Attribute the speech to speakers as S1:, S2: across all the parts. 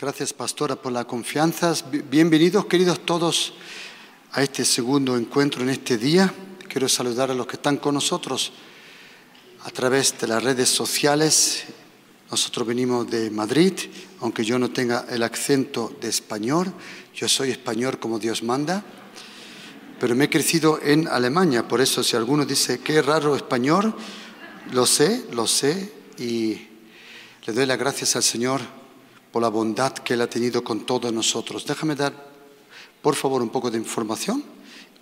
S1: Gracias, pastora, por la confianza. Bienvenidos, queridos todos, a este segundo encuentro en este día. Quiero saludar a los que están con nosotros a través de las redes sociales. Nosotros venimos de Madrid, aunque yo no tenga el acento de español. Yo soy español como Dios manda, pero me he crecido en Alemania. Por eso, si alguno dice, qué raro español, lo sé, lo sé, y le doy las gracias al Señor por la bondad que Él ha tenido con todos nosotros. Déjame dar, por favor, un poco de información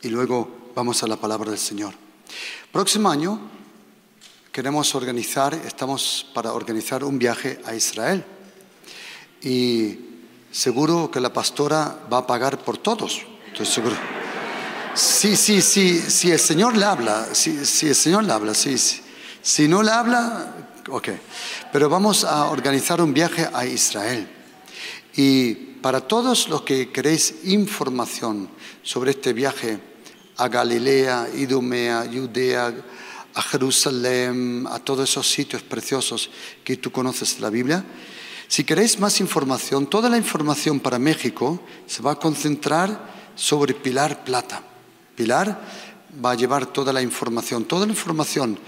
S1: y luego vamos a la palabra del Señor. Próximo año queremos organizar, estamos para organizar un viaje a Israel y seguro que la pastora va a pagar por todos, estoy seguro. Sí, sí, sí, si el Señor le habla, si, si el Señor le habla, sí, sí. Si no le habla, Ok, pero vamos a organizar un viaje a Israel. Y para todos los que queréis información sobre este viaje a Galilea, Idumea, Judea, a Jerusalén, a todos esos sitios preciosos que tú conoces de la Biblia, si queréis más información, toda la información para México se va a concentrar sobre Pilar Plata. Pilar va a llevar toda la información, toda la información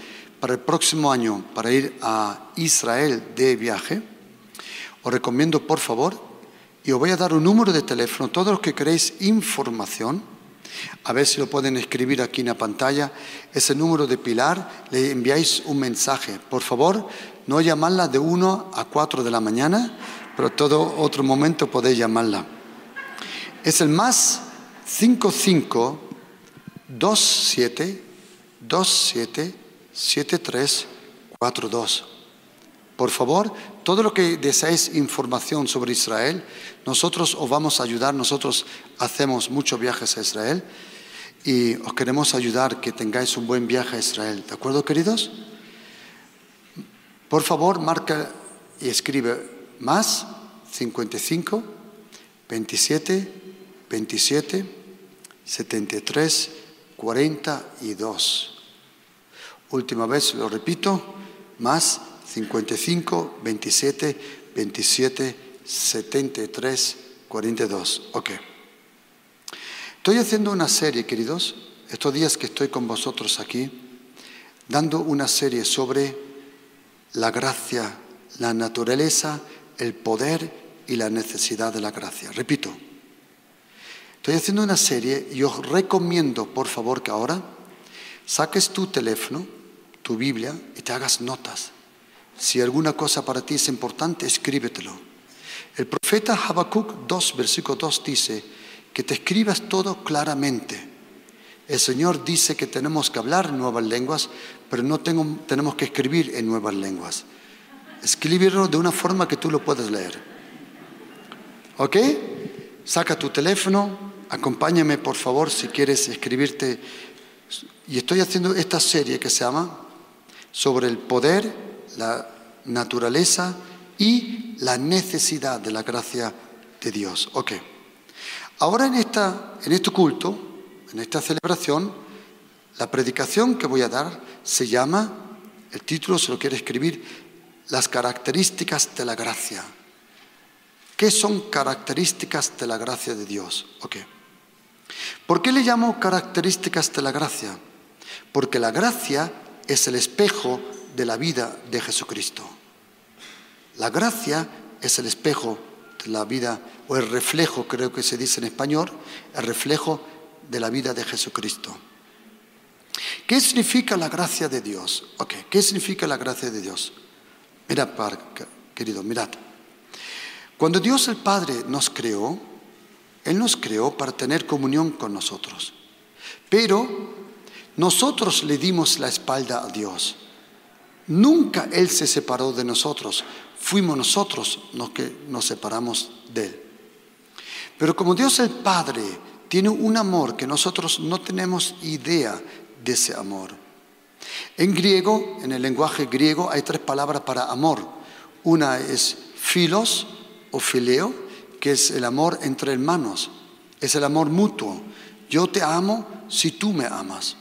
S1: para el próximo año para ir a Israel de viaje, os recomiendo por favor, y os voy a dar un número de teléfono, todos los que queréis información, a ver si lo pueden escribir aquí en la pantalla, ese número de Pilar, le enviáis un mensaje. Por favor, no llamarla de 1 a 4 de la mañana, pero todo otro momento podéis llamarla. Es el más 55 27 27 7342. Por favor, todo lo que deseáis información sobre Israel, nosotros os vamos a ayudar. Nosotros hacemos muchos viajes a Israel y os queremos ayudar que tengáis un buen viaje a Israel. ¿De acuerdo, queridos? Por favor, marca y escribe más 55 27 27 73 42. Última vez, lo repito, más 55, 27, 27, 73, 42. Ok. Estoy haciendo una serie, queridos, estos días que estoy con vosotros aquí, dando una serie sobre la gracia, la naturaleza, el poder y la necesidad de la gracia. Repito, estoy haciendo una serie y os recomiendo, por favor, que ahora saques tu teléfono, tu Biblia y te hagas notas. Si alguna cosa para ti es importante, escríbetelo. El profeta Habacuc 2, versículo 2 dice que te escribas todo claramente. El Señor dice que tenemos que hablar nuevas lenguas, pero no tenemos que escribir en nuevas lenguas. Escribirlo de una forma que tú lo puedas leer. ¿Ok? Saca tu teléfono, acompáñame por favor si quieres escribirte. Y estoy haciendo esta serie que se llama sobre el poder, la naturaleza y la necesidad de la gracia de Dios. Ok. Ahora en, esta, en este culto, en esta celebración, la predicación que voy a dar se llama, el título se lo quiere escribir, las características de la gracia. ¿Qué son características de la gracia de Dios? Ok. ¿Por qué le llamo características de la gracia? Porque la gracia es el espejo de la vida de Jesucristo. La gracia es el espejo de la vida, o el reflejo, creo que se dice en español, el reflejo de la vida de Jesucristo. ¿Qué significa la gracia de Dios? Ok, ¿qué significa la gracia de Dios? Mirad, querido, mirad. Cuando Dios el Padre nos creó, Él nos creó para tener comunión con nosotros. Pero nosotros le dimos la espalda a Dios. Nunca Él se separó de nosotros. Fuimos nosotros los que nos separamos de Él. Pero como Dios el Padre tiene un amor que nosotros no tenemos idea de ese amor. En griego, en el lenguaje griego, hay tres palabras para amor. Una es filos o fileo, que es el amor entre hermanos. Es el amor mutuo. Yo te amo si tú me amas.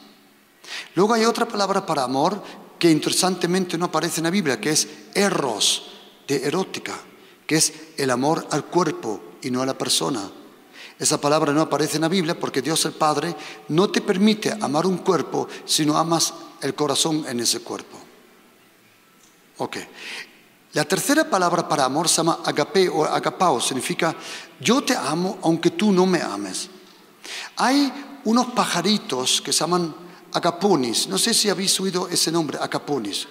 S1: Luego hay otra palabra para amor que interesantemente no aparece en la Biblia, que es eros, de erótica, que es el amor al cuerpo y no a la persona. Esa palabra no aparece en la Biblia porque Dios el Padre no te permite amar un cuerpo si no amas el corazón en ese cuerpo. Ok. La tercera palabra para amor se llama agape o agapao, significa yo te amo aunque tú no me ames. Hay unos pajaritos que se llaman agaponis, no sé si habéis oído ese nombre, agaponis.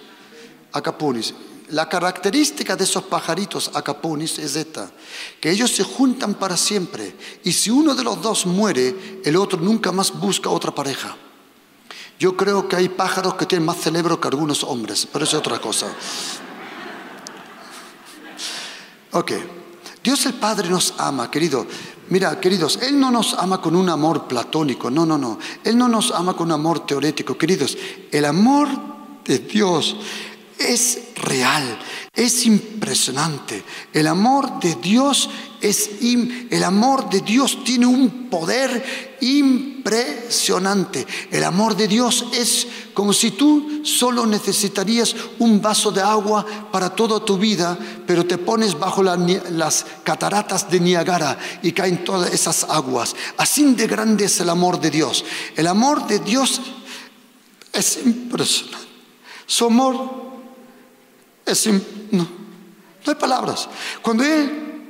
S1: Agaponis. La característica de esos pajaritos agaponis es esta, que ellos se juntan para siempre y si uno de los dos muere, el otro nunca más busca otra pareja. Yo creo que hay pájaros que tienen más cerebro que algunos hombres, pero es otra cosa. Ok. Dios el Padre nos ama, querido. Mira, queridos, Él no nos ama con un amor platónico, no, no, no. Él no nos ama con un amor teorético, queridos. El amor de Dios es real, es impresionante. El amor de Dios es el amor de Dios tiene un poder impresionante. El amor de Dios es como si tú solo necesitarías un vaso de agua para toda tu vida, pero te pones bajo las cataratas de Niagara y caen todas esas aguas. Así de grande es el amor de Dios. El amor de Dios es impresionante. Su amor es no, no hay palabras. Cuando Él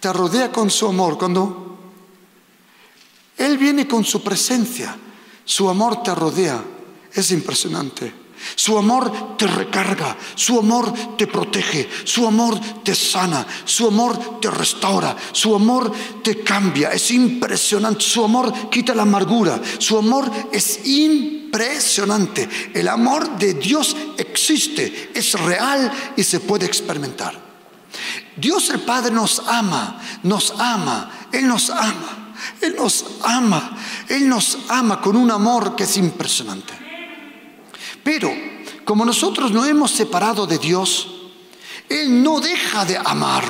S1: te rodea con su amor, cuando Él viene con su presencia, su amor te rodea, es impresionante. Su amor te recarga, su amor te protege, su amor te sana, su amor te restaura, su amor te cambia. Es impresionante. Su amor quita la amargura, su amor es impresionante. El amor de Dios existe, es real y se puede experimentar. Dios el Padre nos ama, nos ama, Él nos ama, Él nos ama, Él nos ama con un amor que es impresionante. Pero como nosotros no hemos separado de Dios, Él no deja de amar,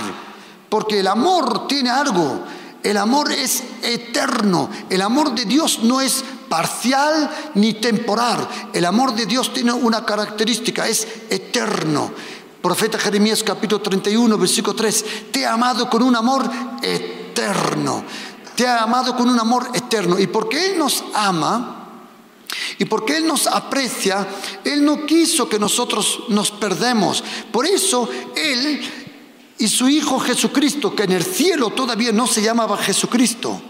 S1: porque el amor tiene algo, el amor es eterno, el amor de Dios no es parcial ni temporal, el amor de Dios tiene una característica, es eterno. Profeta Jeremías capítulo 31, versículo 3, te ha amado con un amor eterno, te ha amado con un amor eterno. Y porque Él nos ama, y porque Él nos aprecia, Él no quiso que nosotros nos perdemos. Por eso Él y su Hijo Jesucristo, que en el cielo todavía no se llamaba Jesucristo,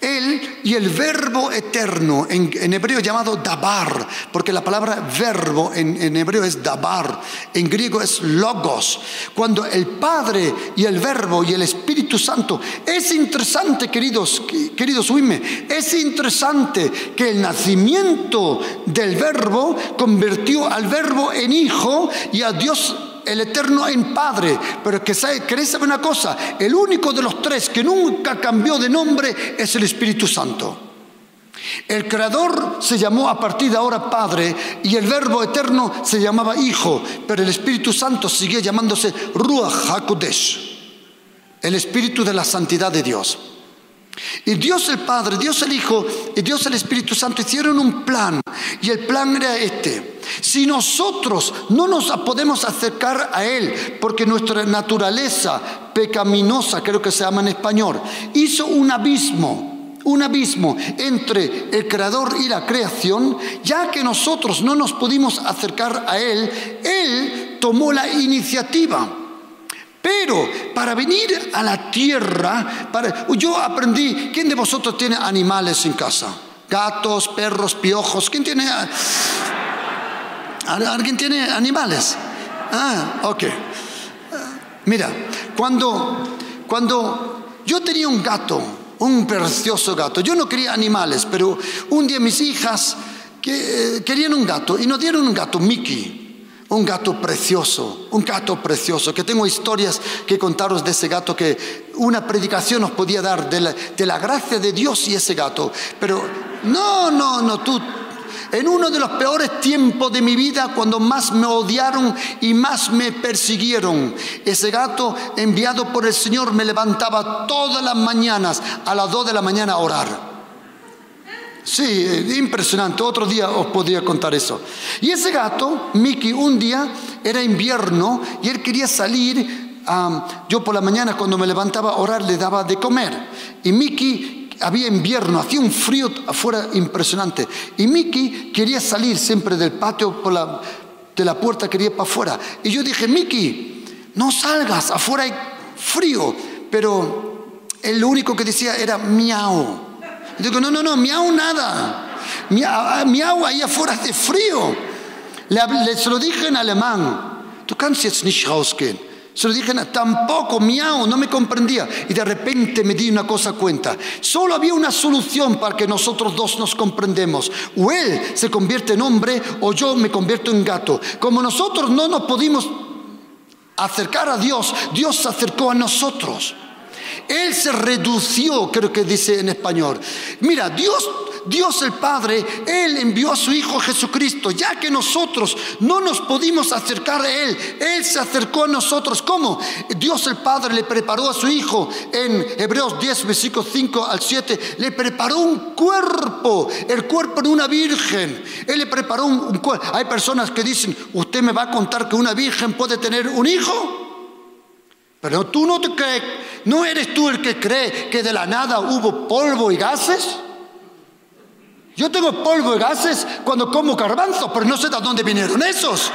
S1: él y el verbo eterno, en, hebreo llamado dabar, porque la palabra verbo en, en, hebreo es dabar, en griego es logos. Cuando el Padre y el verbo y el Espíritu Santo, es interesante, queridos, queridos, oíme, es interesante que el nacimiento del verbo convirtió al verbo en hijo y a Dios el Eterno en Padre. Pero que queréis saber una cosa, el único de los tres que nunca cambió de nombre es el Espíritu Santo. El Creador se llamó a partir de ahora Padre y el Verbo Eterno se llamaba Hijo, pero el Espíritu Santo sigue llamándose Ruach HaKodesh, el Espíritu de la Santidad de Dios. Y Dios el Padre, Dios el Hijo y Dios el Espíritu Santo hicieron un plan. Y el plan era este. Si nosotros no nos podemos acercar a Él, porque nuestra naturaleza pecaminosa, creo que se llama en español, hizo un abismo, un abismo entre el Creador y la creación, ya que nosotros no nos pudimos acercar a Él, Él tomó la iniciativa. Pero para venir a la tierra, yo aprendí, ¿quién de vosotros tiene animales en casa? Gatos, perros, piojos, ¿quién tiene? ¿Alguien tiene animales? Ah, ok. Mira, cuando, cuando yo tenía un gato, un precioso gato, yo no quería animales, pero un día mis hijas eh, querían un gato y nos dieron un gato, Mickey un gato precioso, un gato precioso, que tengo historias que contaros de ese gato que una predicación os podía dar de la, de la gracia de Dios y ese gato. Pero no, no, no, tú, en uno de los peores tiempos de mi vida, cuando más me odiaron y más me persiguieron, ese gato enviado por el Señor me levantaba todas las mañanas a las dos de la mañana a orar. Sí, impresionante. Otro día os podría contar eso. Y ese gato, Mickey, un día era invierno y él quería salir yo por la mañana cuando me levantaba a orar le daba de comer. Y Miki, había invierno, hacía un frío afuera impresionante. Y Miki quería salir siempre del patio por la, de la puerta, quería para afuera. Y yo dije, Miki, no salgas, afuera hay frío. Pero él lo único que decía era miau. Digo, no, no, no, miau nada. Miau, ahí afuera hace frío. Le, se lo dije en alemán. Du kannst jetzt nicht rausgehen. Se lo dije, tampoco, miau, no me comprendía. Y de repente me di una cosa cuenta. Solo había una solución para que nosotros dos nos comprendemos. O él se convierte en hombre o yo me convierto en gato. Como nosotros no nos pudimos acercar a Dios, Dios se acercó a nosotros. Él se redució, creo que dice en español. Mira, Dios Dios el Padre, Él envió a su Hijo Jesucristo, ya que nosotros no nos pudimos acercar a Él, Él se acercó a nosotros. ¿Cómo? Dios el Padre le preparó a su Hijo en Hebreos 10, versículos 5 al 7, le preparó un cuerpo, el cuerpo de una virgen. Él le preparó un, cuerpo. Hay personas que dicen, ¿usted me va a contar que una virgen puede tener un hijo? Pero tú no te crees, ¿no eres tú el que cree que de la nada hubo polvo y gases? Yo tengo polvo y gases cuando como garbanzos, pero no sé de dónde vinieron esos.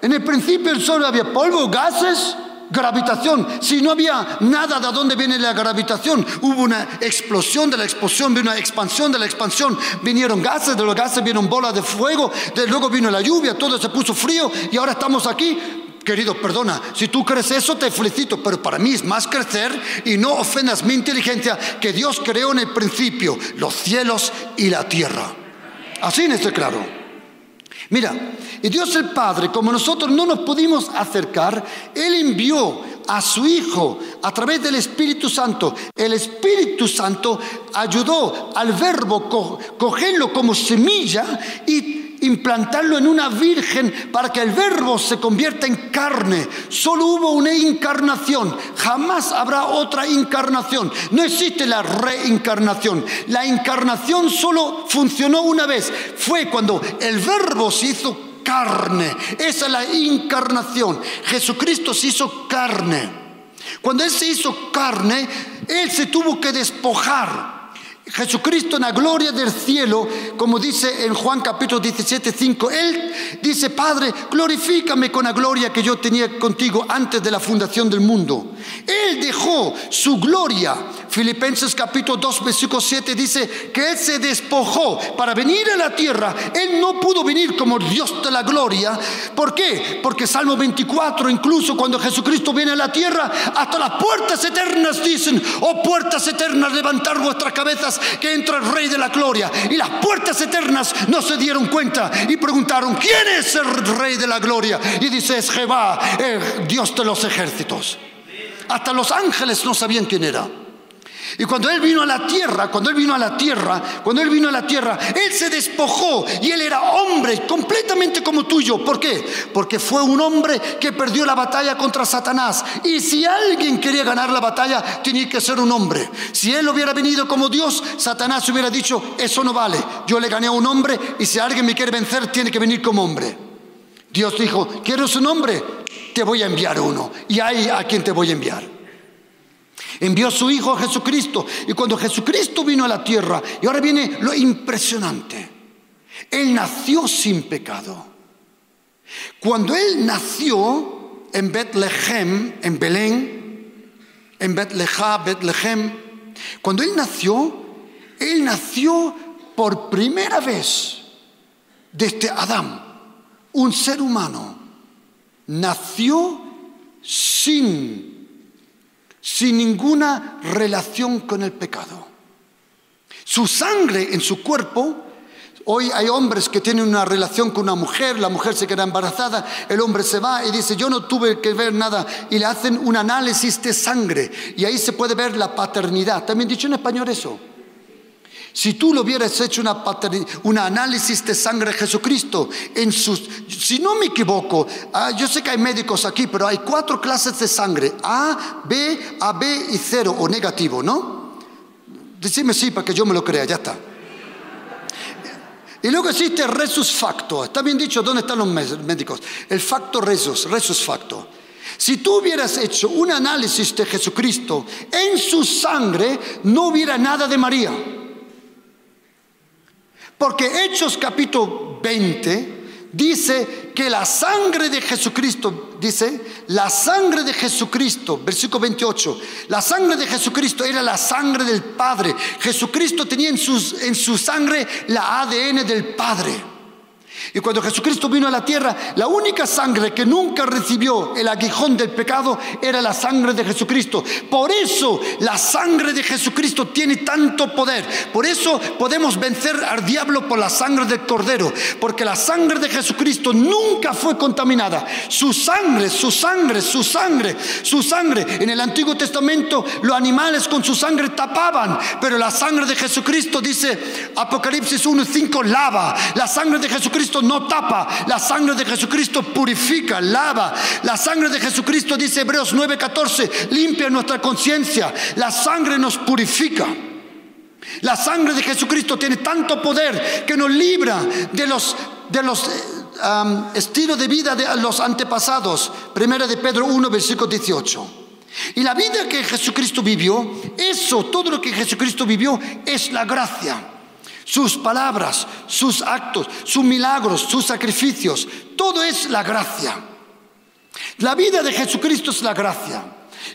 S1: En el principio solo había polvo, gases, gravitación. Si no había nada de dónde viene la gravitación, hubo una explosión de la explosión, vino una expansión de la expansión, vinieron gases, de los gases vino bola de fuego, de luego vino la lluvia, todo se puso frío y ahora estamos aquí Querido, perdona, si tú crees eso te felicito, pero para mí es más crecer y no ofendas mi inteligencia que Dios creó en el principio los cielos y la tierra. Así en este claro. Mira, y Dios el Padre, como nosotros no nos pudimos acercar, Él envió a su Hijo a través del Espíritu Santo. El Espíritu Santo ayudó al verbo cogerlo como semilla y implantarlo en una virgen para que el verbo se convierta en carne. Solo hubo una encarnación, jamás habrá otra encarnación. No existe la reencarnación. La encarnación solo funcionó una vez. Fue cuando el verbo se hizo carne. Esa es la encarnación. Jesucristo se hizo carne. Cuando Él se hizo carne, Él se tuvo que despojar Jesucristo en la gloria del cielo, como dice en Juan capítulo 17, 5, Él dice, Padre, glorifícame con la gloria que yo tenía contigo antes de la fundación del mundo. Él dejó su gloria. Filipenses capítulo 2, versículo 7 dice que Él se despojó para venir a la tierra. Él no pudo venir como Dios de la gloria. ¿Por qué? Porque Salmo 24, incluso cuando Jesucristo viene a la tierra, hasta las puertas eternas dicen, oh puertas eternas, levantar vuestras cabezas que entra el Rey de la Gloria. Y las puertas eternas no se dieron cuenta y preguntaron, ¿quién es el Rey de la Gloria? Y dice, es Jehová, el Dios de los ejércitos. Hasta los ángeles no sabían quién era. Y cuando Él vino a la tierra, cuando Él vino a la tierra, cuando Él vino a la tierra, Él se despojó y Él era hombre completamente como tuyo. ¿Por qué? Porque fue un hombre que perdió la batalla contra Satanás. Y si alguien quería ganar la batalla, tenía que ser un hombre. Si Él hubiera venido como Dios, Satanás hubiera dicho, eso no vale. Yo le gané a un hombre y si alguien me quiere vencer, tiene que venir como hombre. Dios dijo, ¿quieres un hombre? Te voy a enviar uno. Y ahí a quien te voy a enviar. Envió a su Hijo Jesucristo. Y cuando Jesucristo vino a la tierra, y ahora viene lo impresionante, Él nació sin pecado. Cuando Él nació en Betlehem, en Belén, en Betlehem, Betlehem, cuando Él nació, Él nació por primera vez desde Adán, un ser humano, nació sin sin ninguna relación con el pecado. Su sangre en su cuerpo, hoy hay hombres que tienen una relación con una mujer, la mujer se queda embarazada, el hombre se va y dice, yo no tuve que ver nada, y le hacen un análisis de sangre, y ahí se puede ver la paternidad. También dicho en español eso. Si tú lo hubieras hecho una un análisis de sangre de Jesucristo, en sus, si no me equivoco, ah, yo sé que hay médicos aquí, pero hay cuatro clases de sangre, A, B, AB y cero o negativo, ¿no? Decime sí para que yo me lo crea, ya está. Y luego existe resus facto. Está bien dicho, ¿dónde están los médicos? El facto resus, resus facto. Si tú hubieras hecho un análisis de Jesucristo, en su sangre no hubiera nada de María. Porque Hechos capítulo 20 dice que la sangre de Jesucristo, dice, la sangre de Jesucristo, versículo 28, la sangre de Jesucristo era la sangre del Padre. Jesucristo tenía en, en su sangre la ADN del Padre. Y cuando Jesucristo vino a la tierra, la única sangre que nunca recibió el aguijón del pecado era la sangre de Jesucristo. Por eso la sangre de Jesucristo tiene tanto poder. Por eso podemos vencer al diablo por la sangre del cordero. Porque la sangre de Jesucristo nunca fue contaminada. Su sangre, su sangre, su sangre, su sangre. En el Antiguo Testamento los animales con su sangre tapaban. Pero la sangre de Jesucristo, dice Apocalipsis 1.5, lava. La sangre de Jesucristo no tapa, la sangre de Jesucristo purifica, lava. La sangre de Jesucristo, dice Hebreos 9:14, limpia nuestra conciencia. La sangre nos purifica. La sangre de Jesucristo tiene tanto poder que nos libra de los, de los eh, estilos de vida de los antepasados. Primera de Pedro 1, versículo 18. Y la vida que Jesucristo vivió, eso, todo lo que Jesucristo vivió, es la gracia sus palabras, sus actos, sus milagros, sus sacrificios. Todo es la gracia. La vida de Jesucristo es la gracia.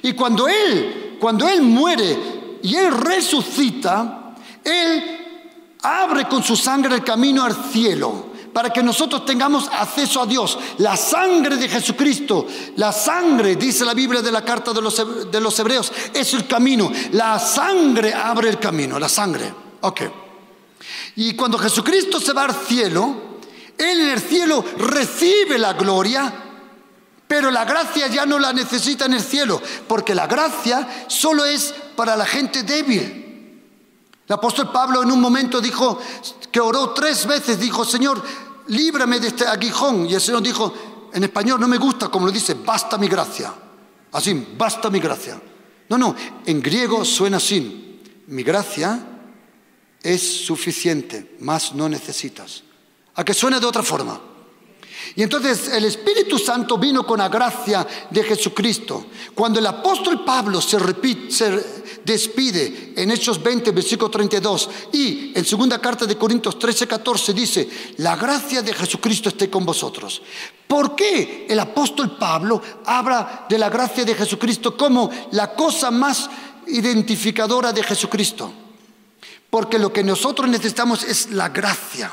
S1: Y cuando Él, cuando Él muere y Él resucita, Él abre con su sangre el camino al cielo para que nosotros tengamos acceso a Dios. La sangre de Jesucristo, la sangre, dice la Biblia de la carta de los, de los hebreos, es el camino. La sangre abre el camino, la sangre. Ok. Y cuando Jesucristo se va al cielo, Él en el cielo recibe la gloria, pero la gracia ya no la necesita en el cielo, porque la gracia solo es para la gente débil. El apóstol Pablo en un momento dijo que oró tres veces, dijo, Señor, líbrame de este aguijón. Y el Señor dijo, en español no me gusta como lo dice, basta mi gracia. Así, basta mi gracia. No, no, en griego suena así, mi gracia es suficiente, más no necesitas. A que suene de otra forma. Y entonces el Espíritu Santo vino con la gracia de Jesucristo. Cuando el apóstol Pablo se, repite, se despide en Hechos 20, versículo 32 y en segunda carta de Corintios 13, 14 dice, la gracia de Jesucristo esté con vosotros. ¿Por qué el apóstol Pablo habla de la gracia de Jesucristo como la cosa más identificadora de Jesucristo? Porque lo que nosotros necesitamos es la gracia.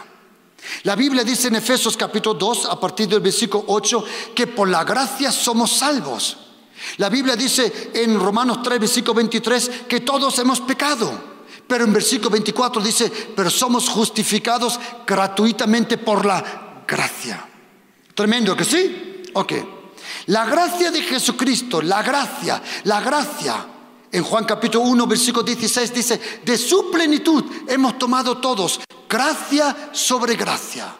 S1: La Biblia dice en Efesios capítulo 2, a partir del versículo 8, que por la gracia somos salvos. La Biblia dice en Romanos 3, versículo 23, que todos hemos pecado. Pero en versículo 24 dice, pero somos justificados gratuitamente por la gracia. Tremendo que sí. Ok. La gracia de Jesucristo, la gracia, la gracia en Juan capítulo 1, versículo 16 dice, de su plenitud hemos tomado todos gracia sobre gracia.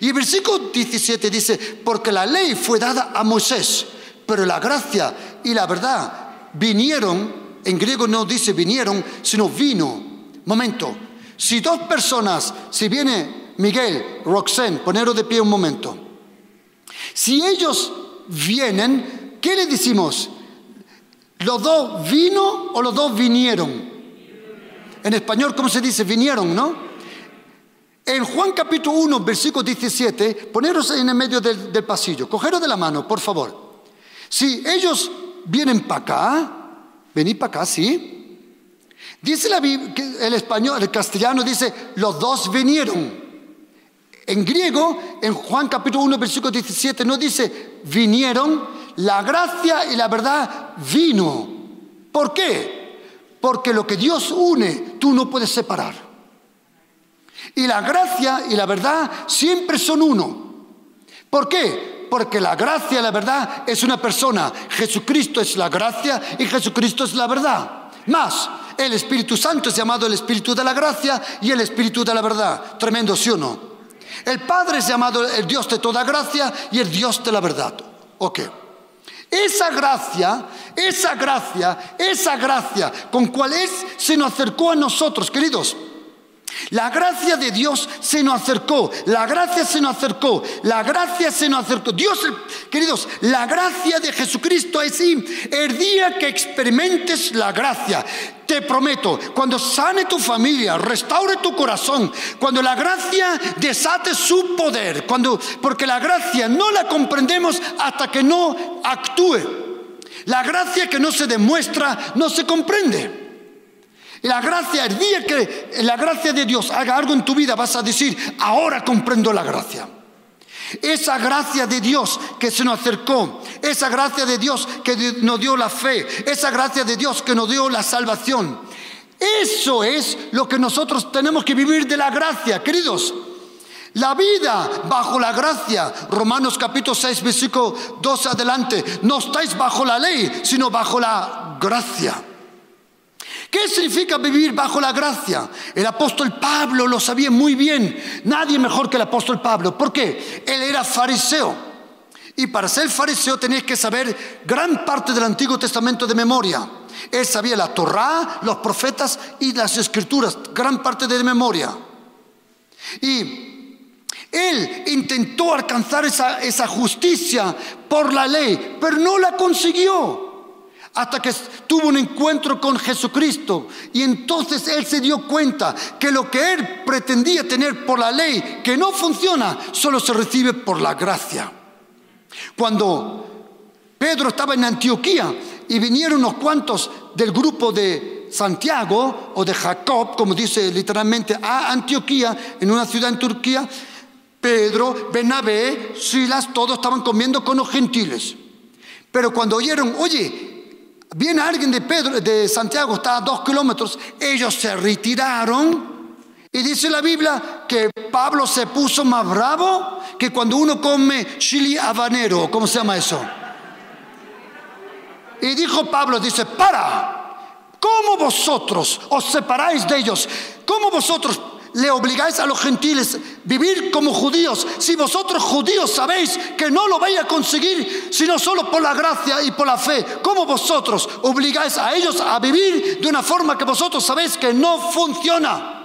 S1: Y el versículo 17 dice, porque la ley fue dada a Moisés, pero la gracia y la verdad vinieron, en griego no dice vinieron, sino vino. Momento, si dos personas, si viene Miguel, Roxanne, poneros de pie un momento, si ellos vienen, ¿qué le decimos? ¿Los dos vino o los dos vinieron? En español, ¿cómo se dice? Vinieron, ¿no? En Juan capítulo 1, versículo 17, poneros en el medio del, pasillo, cogeros de la mano, por favor. Si ellos vienen para acá, venid para acá, ¿sí? Dice la el español, el castellano dice, los dos vinieron. En griego, en Juan capítulo 1, versículo 17, no dice vinieron, la gracia y la verdad vino. ¿Por qué? Porque lo que Dios une, tú no puedes separar. Y la gracia y la verdad siempre son uno. ¿Por qué? Porque la gracia y la verdad es una persona. Jesucristo es la gracia y Jesucristo es la verdad. Más, el Espíritu Santo es llamado el Espíritu de la gracia y el Espíritu de la verdad. Tremendo, ¿sí o no? El Padre es llamado el Dios de toda gracia y el Dios de la verdad. Ok. Esa gracia, esa gracia, esa gracia con cual es, se nos acercó a nosotros, queridos. La gracia de Dios se nos acercó, la gracia se nos acercó, la gracia se nos acercó. Dios, queridos, la gracia de Jesucristo es el día que experimentes la gracia. Te prometo, cuando sane tu familia, restaure tu corazón, cuando la gracia desate su poder, cuando porque la gracia no la comprendemos hasta que no actúe. La gracia que no se demuestra no se comprende. La gracia, el día que la gracia de Dios haga algo en tu vida, vas a decir, ahora comprendo la gracia. Esa gracia de Dios que se nos acercó, esa gracia de Dios que nos dio la fe, esa gracia de Dios que nos dio la salvación. Eso es lo que nosotros tenemos que vivir de la gracia, queridos. La vida bajo la gracia, Romanos capítulo 6, versículo 2 adelante, no estáis bajo la ley, sino bajo la gracia. ¿Qué significa vivir bajo la gracia? El apóstol Pablo lo sabía muy bien. Nadie mejor que el apóstol Pablo. ¿Por qué? Él era fariseo. Y para ser fariseo tenías que saber gran parte del Antiguo Testamento de memoria. Él sabía la Torá, los profetas y las escrituras, gran parte de memoria. Y él intentó alcanzar esa, esa justicia por la ley, pero no la consiguió hasta que tuvo un encuentro con Jesucristo. Y entonces él se dio cuenta que lo que él pretendía tener por la ley, que no funciona, solo se recibe por la gracia. Cuando Pedro estaba en Antioquía y vinieron unos cuantos del grupo de Santiago o de Jacob, como dice literalmente, a Antioquía, en una ciudad en Turquía, Pedro, Benabé, Silas, todos estaban comiendo con los gentiles. Pero cuando oyeron, oye, Viene alguien de, Pedro, de Santiago, está a dos kilómetros. Ellos se retiraron. Y dice la Biblia que Pablo se puso más bravo que cuando uno come chili habanero. ¿Cómo se llama eso? Y dijo Pablo, dice, para. ¿Cómo vosotros os separáis de ellos? ¿Cómo vosotros le obligáis a los gentiles vivir como judíos, si vosotros judíos sabéis que no lo vais a conseguir sino solo por la gracia y por la fe, ¿cómo vosotros obligáis a ellos a vivir de una forma que vosotros sabéis que no funciona?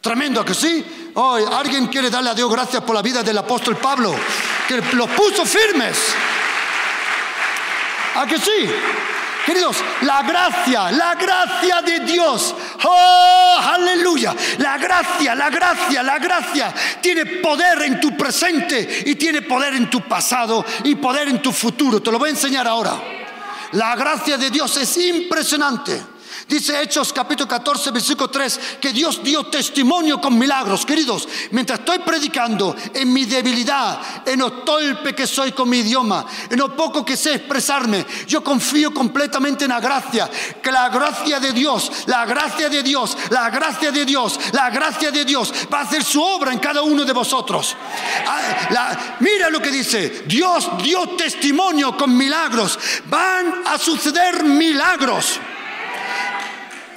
S1: Tremendo que sí. Hoy alguien quiere darle a Dios gracias por la vida del apóstol Pablo, que los puso firmes. ¿A que sí? Queridos, la gracia, la gracia de Dios. Oh, aleluya. La gracia, la gracia, la gracia tiene poder en tu presente y tiene poder en tu pasado y poder en tu futuro. Te lo voy a enseñar ahora. La gracia de Dios es impresionante. Dice Hechos capítulo 14, versículo 3, que Dios dio testimonio con milagros. Queridos, mientras estoy predicando en mi debilidad, en lo torpe que soy con mi idioma, en lo poco que sé expresarme, yo confío completamente en la gracia, que la gracia de Dios, la gracia de Dios, la gracia de Dios, la gracia de Dios va a hacer su obra en cada uno de vosotros. Ah, mira lo que dice, Dios dio testimonio con milagros, van a suceder milagros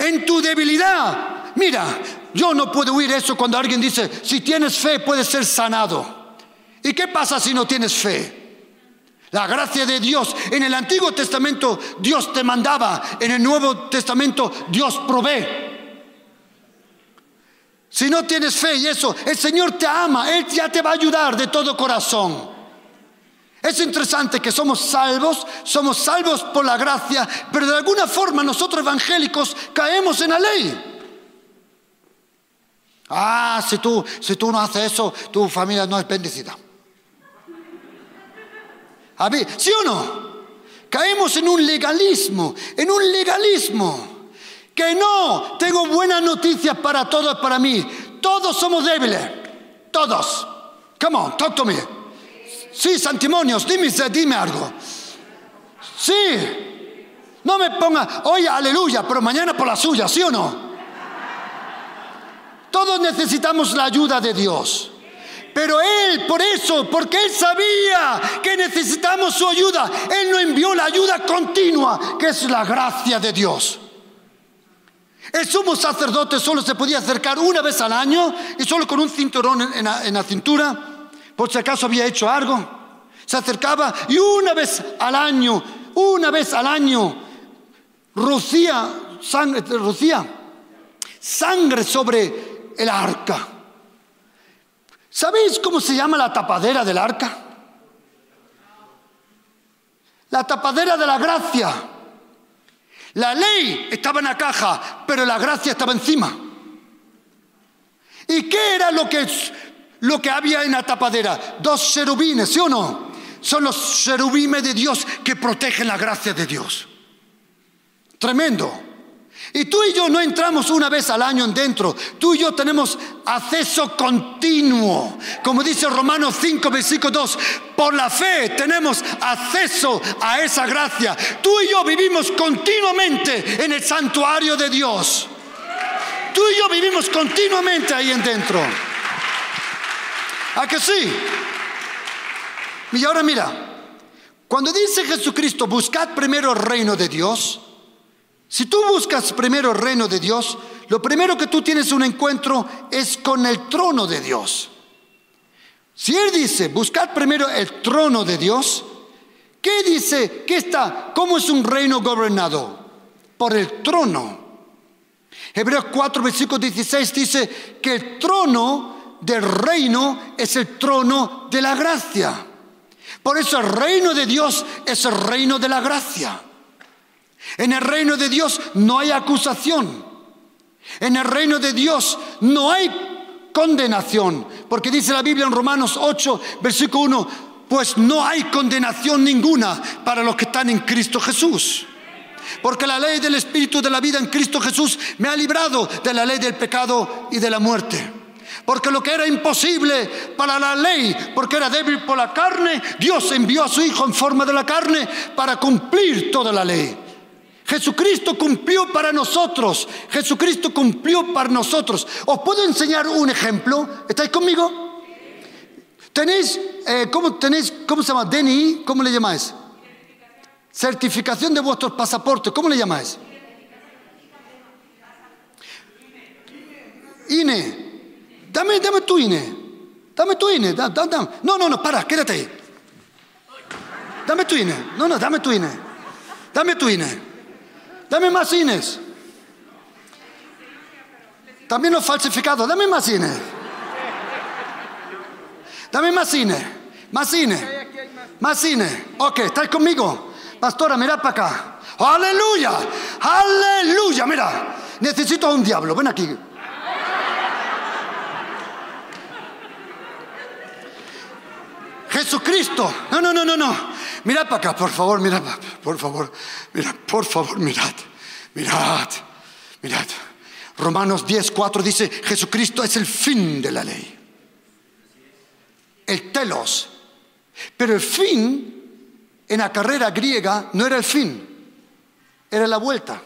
S1: en tu debilidad. Mira, yo no puedo oír eso cuando alguien dice, si tienes fe puedes ser sanado. ¿Y qué pasa si no tienes fe? La gracia de Dios. En el Antiguo Testamento Dios te mandaba, en el Nuevo Testamento Dios provee. Si no tienes fe y eso, el Señor te ama, Él ya te va a ayudar de todo corazón. Es interesante que somos salvos, somos salvos por la gracia, pero de alguna forma nosotros evangélicos caemos en la ley. Ah, si tú, si tú no haces eso, tu familia no es bendecida. A ver, ¿sí o no? Caemos en un legalismo, en un legalismo. Que no, tengo buenas noticias para todos, para mí. Todos somos débiles. Todos. Come on, talk to me. Sí, Santimonios, dime, dime algo. Sí. No me ponga, oye, aleluya, pero mañana por la suya, ¿sí o no? Todos necesitamos la ayuda de Dios. Pero Él, por eso, porque Él sabía que necesitamos su ayuda, Él no envió la ayuda continua, que es la gracia de Dios. El sumo sacerdote solo se podía acercar una vez al año y solo con un cinturón en la cintura por si acaso había hecho algo. Se acercaba y una vez al año, una vez al año, rocía, sangre, rocía sangre sobre el arca. ¿Sabéis cómo se llama la tapadera del arca? La tapadera de la gracia. La ley estaba en la caja, pero la gracia estaba encima. ¿Y qué era lo que, lo que había en la tapadera? Dos cherubines, ¿sí o no? Son los cherubines de Dios que protegen la gracia de Dios. Tremendo. Y tú y yo no entramos una vez al año dentro. Tú y yo tenemos acceso continuo. Como dice Romanos 5, versículo 2. Por la fe tenemos acceso a esa gracia. Tú y yo vivimos continuamente en el santuario de Dios. Tú y yo vivimos continuamente ahí en dentro. ¿A que sí? Y ahora mira, cuando dice Jesucristo, buscad primero el reino de Dios, si tú buscas primero el reino de Dios, lo primero que tú tienes un encuentro es con el trono de Dios. Si Él dice, buscad primero el trono de Dios, ¿qué dice? ¿Qué está? ¿Cómo es un reino gobernado? Por el trono. Hebreos 4, versículo 16 dice que el trono del reino es el trono de la gracia. Por eso el reino de Dios es el reino de la gracia. En el reino de Dios no hay acusación. En el reino de Dios no hay condenación. Porque dice la Biblia en Romanos 8, versículo 1, pues no hay condenación ninguna para los que están en Cristo Jesús. Porque la ley del Espíritu de la vida en Cristo Jesús me ha librado de la ley del pecado y de la muerte. Porque lo que era imposible para la ley, porque era débil por la carne, Dios envió a su Hijo en forma de la carne para cumplir toda la ley. Jesucristo cumplió para nosotros. Jesucristo cumplió para nosotros. ¿Os puedo enseñar un ejemplo? ¿Estáis conmigo? ¿Tenéis, eh, ¿cómo, tenéis, ¿cómo se llama? DNI, ¿cómo le llamáis? Certificación de vuestros pasaportes, ¿cómo le llamáis? INE. Dame, dame tu INE. Dame tu INE. No, no, no, para, quédate ahí. Dame tu INE. No, no, dame tu INE. Dame tu INE. Dame más cines. También los falsificados, dame más cine. Dame más cine. Más cine. Más cine. Ok, ¿estáis conmigo? Pastora, mirad para acá. Aleluya. Aleluya. Mira, necesito a un diablo. Ven aquí. Jesucristo. No, no, no, no, no. Mirad para acá, por favor, mirad, por favor, mirad, por favor, mirad, mirad, mirad. Romanos 10, 4 dice, Jesucristo es el fin de la ley. El telos. Pero el fin en la carrera griega no era el fin, era la vuelta.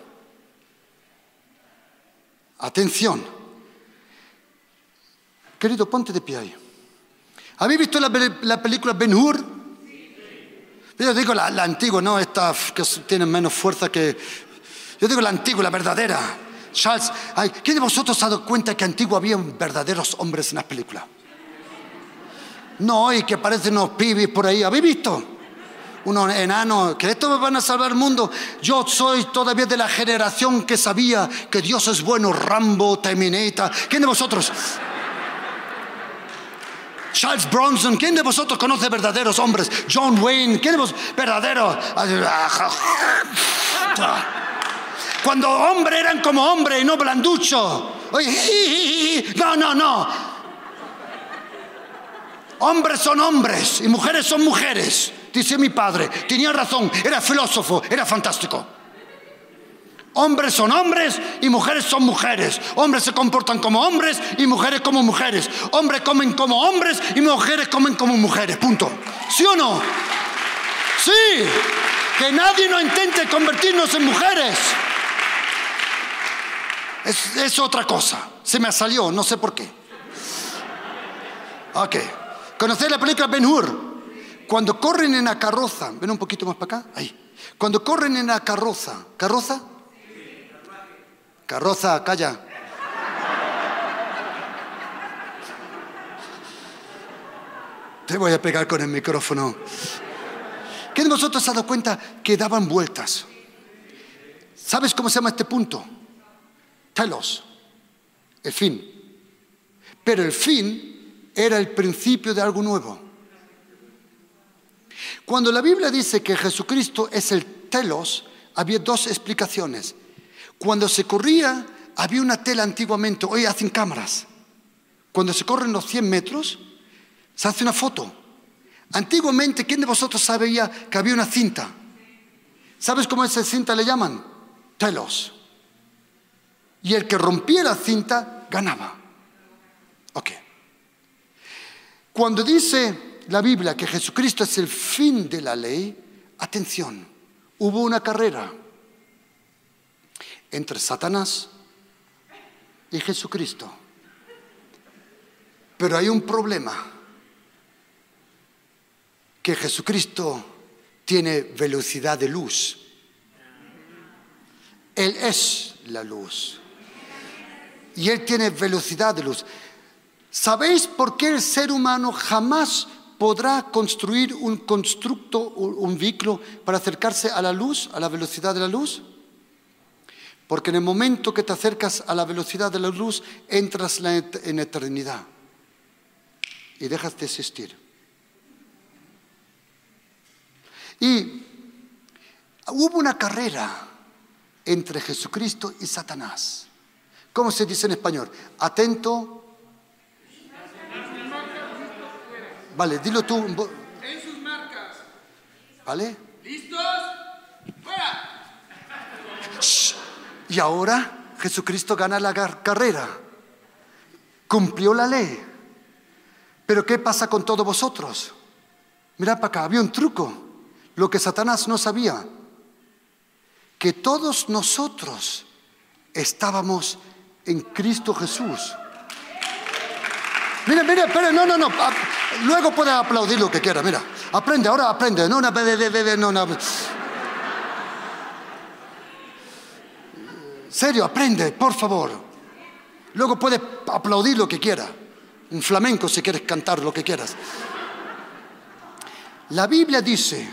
S1: Atención. Querido, ponte de pie ahí. ¿Habéis visto la, la película Ben Hur? Yo digo la, antigua, no esta que tiene menos fuerza que... Yo digo la antigua, la verdadera. Charles, ¿quién de vosotros se ha dado cuenta que antiguo había verdaderos hombres en las películas? No, y que parecen unos pibis por ahí. ¿Habéis visto? Unos enanos, que esto me van a salvar el mundo. Yo soy todavía de la generación que sabía que Dios es bueno, Rambo, Terminator. ¿Quién de vosotros? Charles Bronson, ¿quién de vosotros conoce verdaderos hombres? John Wayne, ¿quién de vosotros verdaderos? Cuando hombres eran como hombres y no blanducho. No, no, no. Hombres son hombres y mujeres son mujeres, dice mi padre. Tenía razón, era filósofo, era fantástico. Hombres son hombres y mujeres son mujeres. Hombres se comportan como hombres y mujeres como mujeres. Hombres comen como hombres y mujeres comen como mujeres. Punto. ¿Sí o no? Sí. Que nadie nos intente convertirnos en mujeres. Es, es otra cosa. Se me salió, no sé por qué. Ok. ¿Conocéis la película Ben Hur? Cuando corren en la carroza, ven un poquito más para acá, ahí. Cuando corren en la carroza, ¿carroza? Carroza, calla. Te voy a pegar con el micrófono. ¿Quién de vosotros se ha dado cuenta que daban vueltas? ¿Sabes cómo se llama este punto? Telos. el fin. Pero el fin era el principio de algo nuevo. Cuando la Biblia dice que Jesucristo es el telos, había dos explicaciones. Cuando se corría, había una tela antiguamente, hoy hacen cámaras. Cuando se corren los 100 metros, se hace una foto. Antiguamente, ¿quién de vosotros sabía que había una cinta? ¿Sabes cómo esa cinta le llaman? Telos. Y el que rompía la cinta ganaba. Ok. Cuando dice la Biblia que Jesucristo es el fin de la ley, atención, hubo una carrera entre Satanás y Jesucristo. Pero hay un problema, que Jesucristo tiene velocidad de luz. Él es la luz. Y Él tiene velocidad de luz. ¿Sabéis por qué el ser humano jamás podrá construir un constructo, un vehículo para acercarse a la luz, a la velocidad de la luz? Porque en el momento que te acercas a la velocidad de la luz, entras en eternidad y dejas de existir. Y hubo una carrera entre Jesucristo y Satanás. ¿Cómo se dice en español? Atento. Vale, dilo tú.
S2: En sus marcas.
S1: ¿Vale?
S2: ¿Listos? ¡Fuera!
S1: Y ahora Jesucristo gana la carrera. Cumplió la ley. Pero ¿qué pasa con todos vosotros? Mirad para acá, había un truco. Lo que Satanás no sabía. Que todos nosotros estábamos en Cristo Jesús. Mira, mira, espera, no, no, no. Luego puede aplaudir lo que quiera, mira. Aprende, ahora aprende. No, no, no, no. Serio, aprende, por favor. Luego puede aplaudir lo que quiera. Un flamenco si quieres cantar lo que quieras. La Biblia dice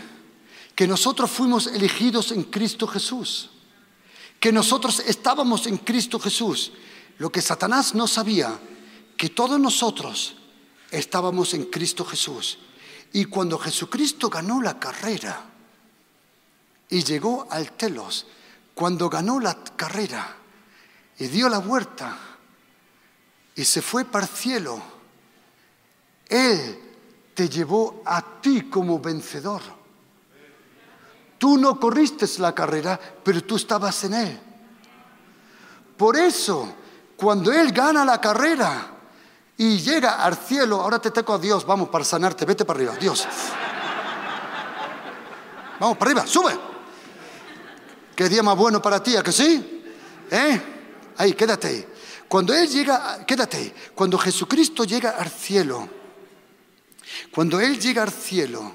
S1: que nosotros fuimos elegidos en Cristo Jesús, que nosotros estábamos en Cristo Jesús. Lo que Satanás no sabía, que todos nosotros estábamos en Cristo Jesús. Y cuando Jesucristo ganó la carrera y llegó al telos, cuando ganó la carrera y dio la vuelta y se fue para el cielo, Él te llevó a ti como vencedor. Tú no corriste la carrera, pero tú estabas en Él. Por eso, cuando Él gana la carrera y llega al cielo, ahora te tengo a Dios, vamos para sanarte, vete para arriba, Dios. Vamos para arriba, sube. ¿Qué día más bueno para ti? ¿A que sí? ¿Eh? Ahí, quédate ahí. Cuando Él llega, quédate ahí. Cuando Jesucristo llega al cielo, cuando Él llega al cielo,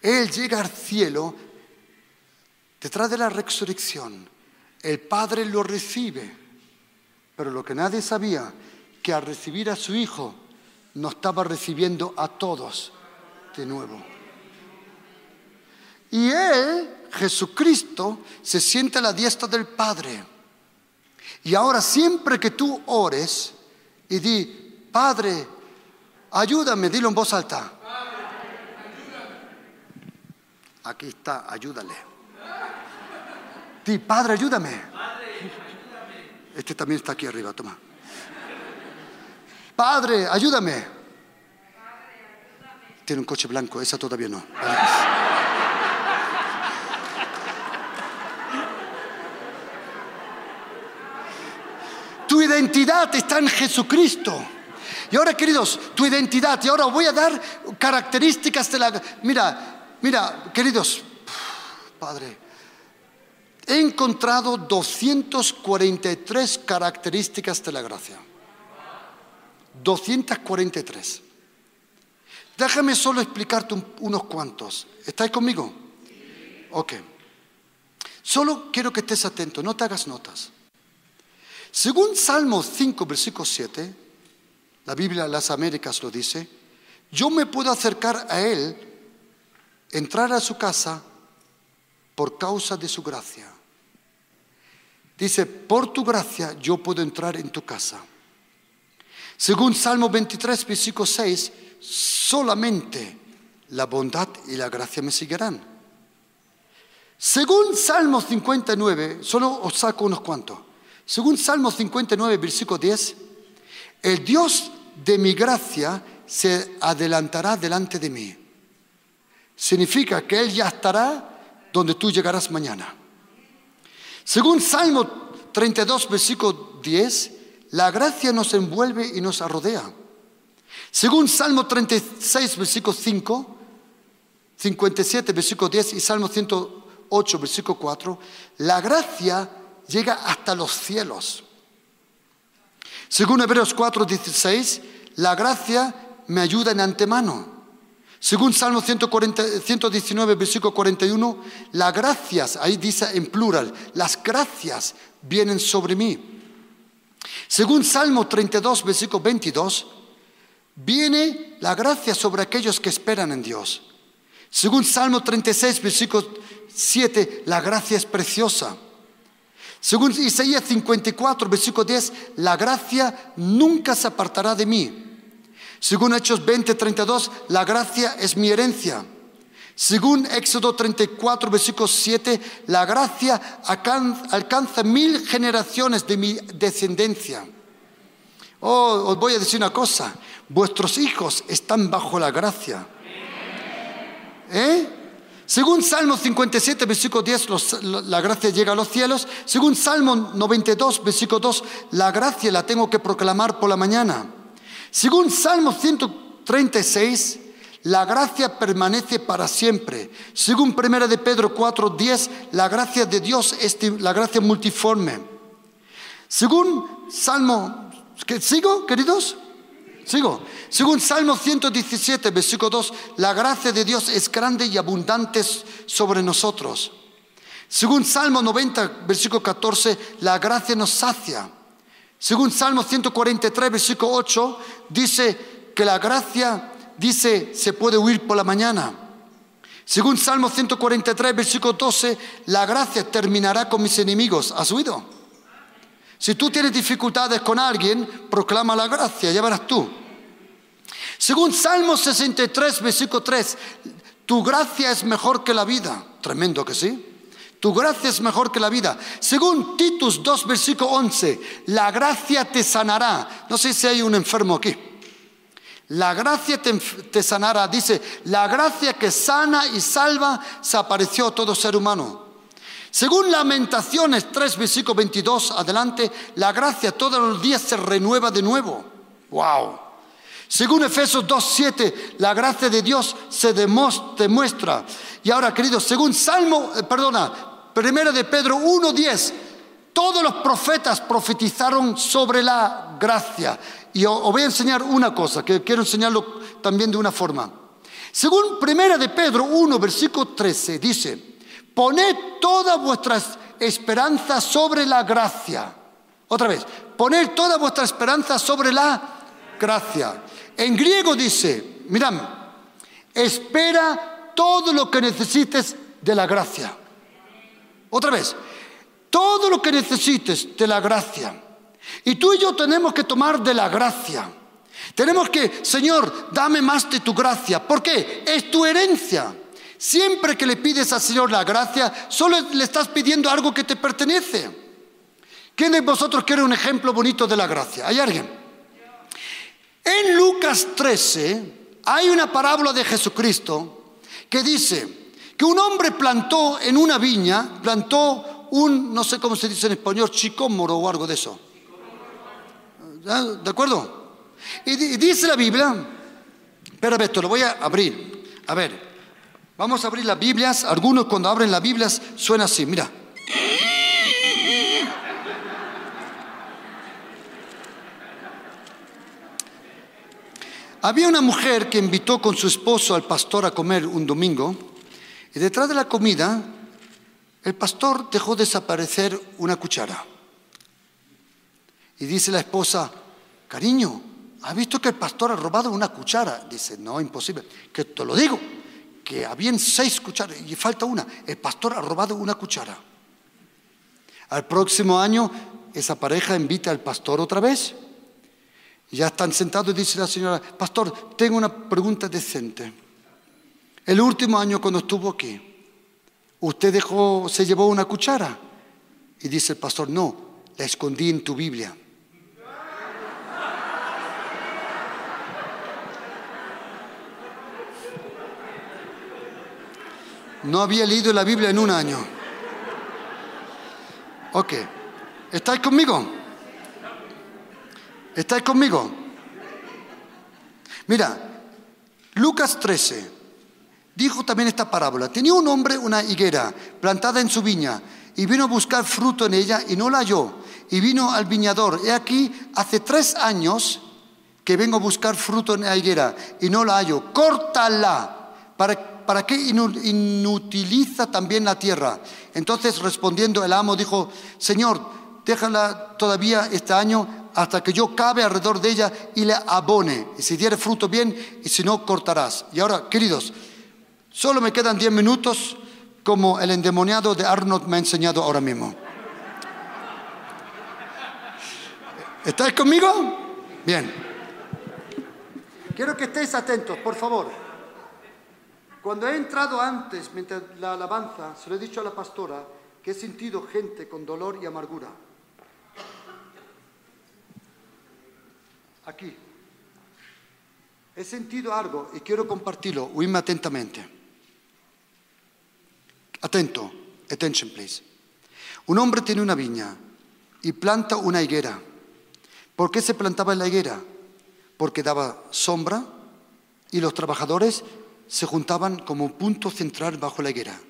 S1: Él llega al cielo detrás de la resurrección. El Padre lo recibe. Pero lo que nadie sabía, que al recibir a su Hijo, no estaba recibiendo a todos de nuevo. Y Él Jesucristo se siente a la diestra del Padre. Y ahora siempre que tú ores y di, Padre, ayúdame, dilo en voz alta. Aquí está, ayúdale. Di, Padre, ayúdame. Este también está aquí arriba, toma. Padre, ayúdame. Tiene un coche blanco, esa todavía no. Identidad está en Jesucristo. Y ahora, queridos, tu identidad, y ahora voy a dar características de la... Mira, mira, queridos, Padre, he encontrado 243 características de la gracia. 243. Déjame solo explicarte unos cuantos. ¿Estáis conmigo? Ok. Solo quiero que estés atento, no te hagas notas. Según Salmo 5, versículo 7, la Biblia las Américas lo dice, yo me puedo acercar a Él, entrar a su casa por causa de su gracia. Dice, por tu gracia yo puedo entrar en tu casa. Según Salmo 23, versículo 6, solamente la bondad y la gracia me seguirán. Según Salmo 59, solo os saco unos cuantos. Según Salmo 59, versículo 10, el Dios de mi gracia se adelantará delante de mí. Significa que Él ya estará donde tú llegarás mañana. Según Salmo 32, versículo 10, la gracia nos envuelve y nos rodea. Según Salmo 36, versículo 5, 57, versículo 10 y Salmo 108, versículo 4, la gracia llega hasta los cielos. Según Hebreos 4, 16, la gracia me ayuda en antemano. Según Salmo 119, versículo 41, las gracias, ahí dice en plural, las gracias vienen sobre mí. Según Salmo 32, versículo 22, viene la gracia sobre aquellos que esperan en Dios. Según Salmo 36, versículo 7, la gracia es preciosa. Según Isaías 54, versículo 10, la gracia nunca se apartará de mí. Según Hechos 20, 32, la gracia es mi herencia. Según Éxodo 34, versículo 7, la gracia alcanza mil generaciones de mi descendencia. Oh, os voy a decir una cosa, vuestros hijos están bajo la gracia. ¿Eh? Según Salmo 57, versículo 10, la gracia llega a los cielos. Según Salmo 92, versículo 2, la gracia la tengo que proclamar por la mañana. Según Salmo 136, la gracia permanece para siempre. Según Primera de Pedro 4, 10, la gracia de Dios es la gracia multiforme. Según Salmo, ¿sigo, queridos? Sigo. Según Salmo 117, versículo 2, la gracia de Dios es grande y abundante sobre nosotros. Según Salmo 90, versículo 14, la gracia nos sacia. Según Salmo 143, versículo 8, dice que la gracia, dice, se puede huir por la mañana. Según Salmo 143, versículo 12, la gracia terminará con mis enemigos. ¿Has oído? Si tú tienes dificultades con alguien, proclama la gracia, ya verás tú. Según Salmo 63, versículo 3, tu gracia es mejor que la vida. Tremendo que sí. Tu gracia es mejor que la vida. Según Titus 2, versículo 11, la gracia te sanará. No sé si hay un enfermo aquí. La gracia te, sanará. Dice, la gracia que sana y salva se apareció a todo ser humano. Según Lamentaciones 3, versículo 22, adelante, la gracia todos los días se renueva de nuevo. ¡Wow! Según Efesios 2.7, la gracia de Dios se demuestra. Y ahora, queridos, según Salmo, eh, perdona, Primero de Pedro 1.10, todos los profetas profetizaron sobre la gracia. Y os voy a enseñar una cosa, que quiero enseñarlo también de una forma. Según Primera de Pedro 1, versículo 13, dice, poned todas vuestras esperanzas sobre la gracia. Otra vez, poned toda vuestra esperanza sobre la gracia. En griego dice, mirad, espera todo lo que necesites de la gracia. Otra vez, todo lo que necesites de la gracia. Y tú y yo tenemos que tomar de la gracia. Tenemos que, Señor, dame más de tu gracia. ¿Por qué? Es tu herencia. Siempre que le pides al Señor la gracia, solo le estás pidiendo algo que te pertenece. ¿Quién de vosotros quiere un ejemplo bonito de la gracia? ¿Hay alguien? En Lucas 13 hay una parábola de Jesucristo que dice, que un hombre plantó en una viña, plantó un, no sé cómo se dice en español, chicómoro o algo de eso. ¿De acuerdo? Y, dice la Biblia, espera, esto lo voy a abrir. A ver, vamos a abrir las Biblias. Algunos cuando abren las Biblias suena así, mira. Había una mujer que invitó con su esposo al pastor a comer un domingo y detrás de la comida, el pastor dejó desaparecer una cuchara. Y dice la esposa, cariño, ¿has visto que el pastor ha robado una cuchara? Dice, no, imposible. Que te lo digo, que habían seis cucharas y falta una. El pastor ha robado una cuchara. Al próximo año, esa pareja invita al pastor otra vez. Ya están sentados y dice la señora, pastor, tengo una pregunta decente. El último año cuando estuvo aquí, usted dejó, se llevó una cuchara. Y dice el pastor, no, la escondí en tu Biblia. No había leído la Biblia en un año. Ok. ¿Estáis conmigo? ¿Estáis conmigo? Mira, Lucas 13 dijo también esta parábola. Tenía un hombre una higuera plantada en su viña y vino a buscar fruto en ella y no la halló. Y vino al viñador. He aquí, hace tres años que vengo a buscar fruto en la higuera y no la hallo. Córtala. ¿Para, para qué inutiliza también la tierra? Entonces respondiendo el amo dijo, Señor, déjala todavía este año hasta que yo cabe alrededor de ella y le abone. Y si diere fruto bien, y si no, cortarás. Y ahora, queridos, solo me quedan diez minutos como el endemoniado de Arnold me ha enseñado ahora mismo. ¿Estáis conmigo? Bien. Quiero que estéis atentos, por favor. Cuando he entrado antes, mientras la alabanza, se lo he dicho a la pastora, que he sentido gente con dolor y amargura. Aquí. He sentido algo y quiero compartirlo. Oíme atentamente. Atento. Attention, please. Un hombre tiene una viña y planta una higuera. ¿Por qué se plantaba en la higuera? Porque daba sombra y los trabajadores se juntaban como punto central bajo la higuera.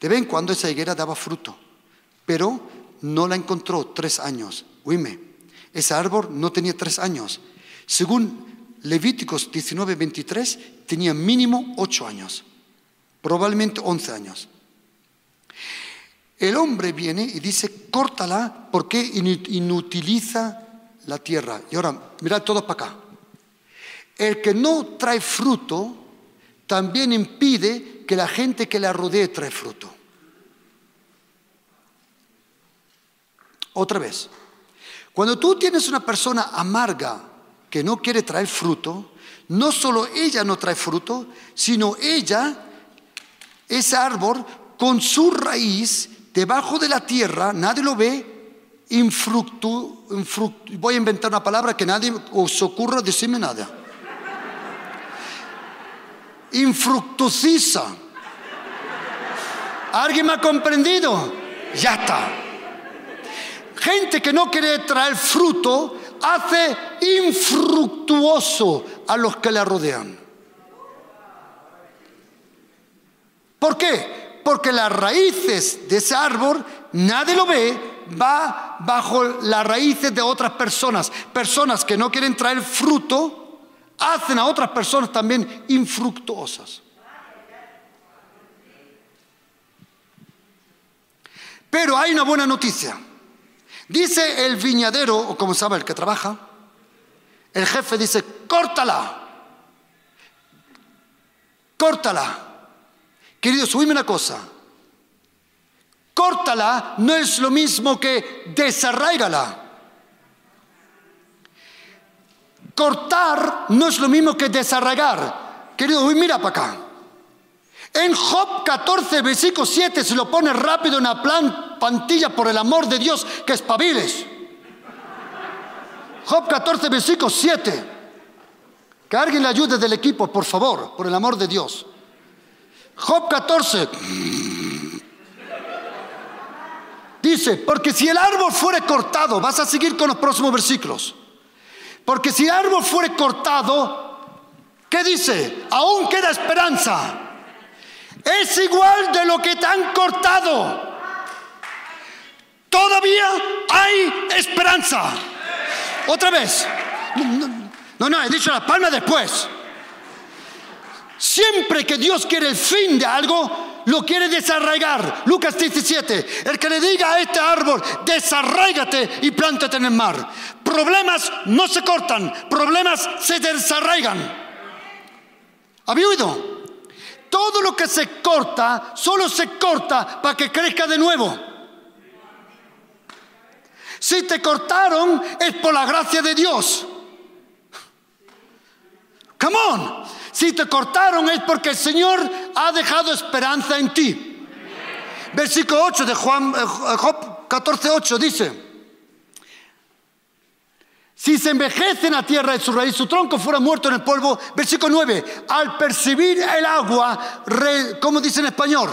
S1: De vez en cuando esa higuera daba fruto, pero no la encontró tres años. Oíme, ese árbol no tenía tres años. Según Levíticos 19, 23, tenía mínimo ocho años, probablemente once años. El hombre viene y dice, córtala porque inutiliza la tierra. Y ahora, mirad todos para acá. El que no trae fruto también impide que la gente que la rodee trae fruto. Otra vez, cuando tú tienes una persona amarga que no quiere traer fruto, no solo ella no trae fruto, sino ella, ese árbol, con su raíz debajo de la tierra, nadie lo ve, infructu, voy a inventar una palabra que nadie os ocurra decirme nada. Infructuosa. ¿Alguien me ha comprendido? Ya está. Gente que no quiere traer fruto hace infructuoso a los que la rodean. ¿Por qué? porque las raíces de ese árbol, nadie lo ve, va bajo las raíces de otras personas. Personas que no quieren traer fruto, hacen a otras personas también infructuosas. Pero hay una buena noticia. Dice el viñadero, o como sabe el que trabaja, el jefe dice, córtala, córtala. Queridos, oíme una cosa. Córtala no es lo mismo que desarraigala. Cortar no es lo mismo que desarraigar. Querido, mira para acá. En Job 14, versículo 7, se lo pone rápido en la plan, pantilla por el amor de Dios que espabiles. Job 14, versículo 7. Que alguien le ayude del equipo, por favor, por el amor de Dios. Job 14. Dice, porque si el árbol fuere cortado, vas a seguir con los próximos versículos. Porque si el árbol fuere cortado, ¿qué dice? Aún queda esperanza. Es igual de lo que te han cortado. Todavía hay esperanza. Otra vez. No, no, he dicho la palma después. Siempre que Dios quiere el fin de algo, lo quiere desarraigar. Lucas 17, el que le diga a este árbol, desarraigate y plántate en el mar. Problemas no se cortan, problemas se desarraigan. ¿Había oído? Todo lo que se corta, solo se corta para que crezca de nuevo. Si te cortaron es por la gracia de Dios. Come on. Si te cortaron es porque el Señor ha dejado esperanza en ti. Versículo 8 de Juan, eh, Job 14, 8 dice. Si se envejece en la tierra de su raíz, su tronco fuera muerto en el polvo. Versículo 9. Al percibir el agua, ¿cómo dice en español?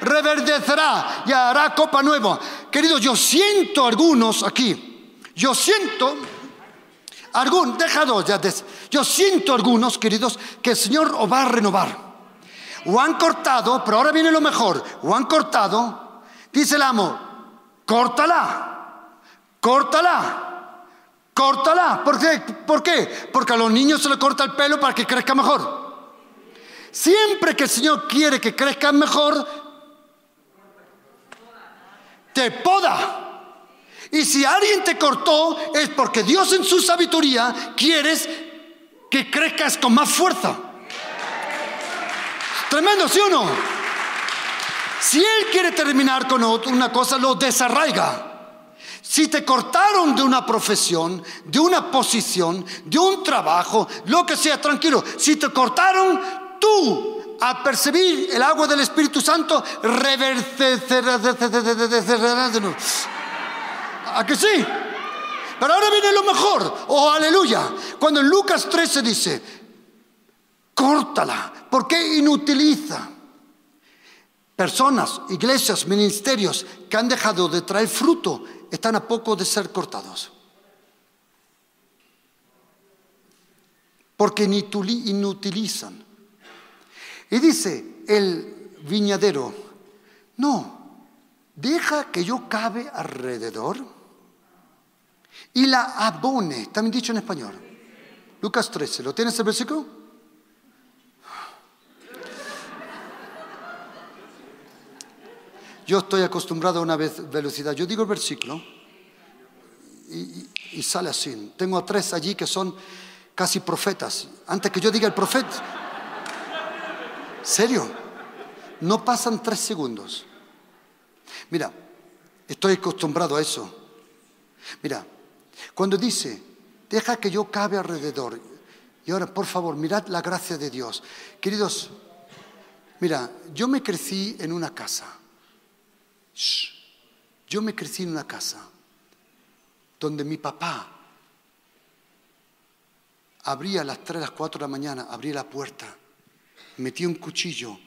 S1: Reverdecerá y hará copa nueva. Queridos, yo siento algunos aquí. Yo siento algunos, dejado ya. yo siento algunos, queridos, que el Señor os va a renovar. O han cortado, pero ahora viene lo mejor. O han cortado, dice el amo, córtala, córtala. Córtala. ¿Por qué? ¿Por qué? Porque a los niños se les corta el pelo para que crezca mejor. Siempre que el Señor quiere que crezcan mejor, te poda. Y si alguien te cortó, es porque Dios en su sabiduría quieres que crezcas con más fuerza. Tremendo, ¿sí o no? Si Él quiere terminar con una cosa, lo desarraiga. Si te cortaron de una profesión, de una posición, de un trabajo, lo que sea, tranquilo. Si te cortaron, tú, a percibir el agua del Espíritu Santo. ¿A que sí? Pero ahora viene lo mejor. Oh, aleluya. Cuando en Lucas 13 dice, córtala, ¿por qué inutiliza? Personas, iglesias, ministerios que han dejado de traer fruto están a poco de ser cortados. Porque inutilizan. Y dice el viñadero, no, deja que yo cabe alrededor y la abone, también dicho en español. Lucas 13, ¿lo tienes el versículo? Yo estoy acostumbrado a una velocidad. Yo digo el versículo y, sale así. Tengo a tres allí que son casi profetas. Antes que yo diga el profeta. ¿Serio? No pasan tres segundos. Mira, estoy acostumbrado a eso. Mira, cuando dice, deja que yo cabe alrededor. Y ahora, por favor, mirad la gracia de Dios. Queridos, mira, yo me crecí en una casa. Yo me crecí en una casa donde mi papá abría las 3, a las 4 de la mañana, abría la puerta, metía un cuchillo,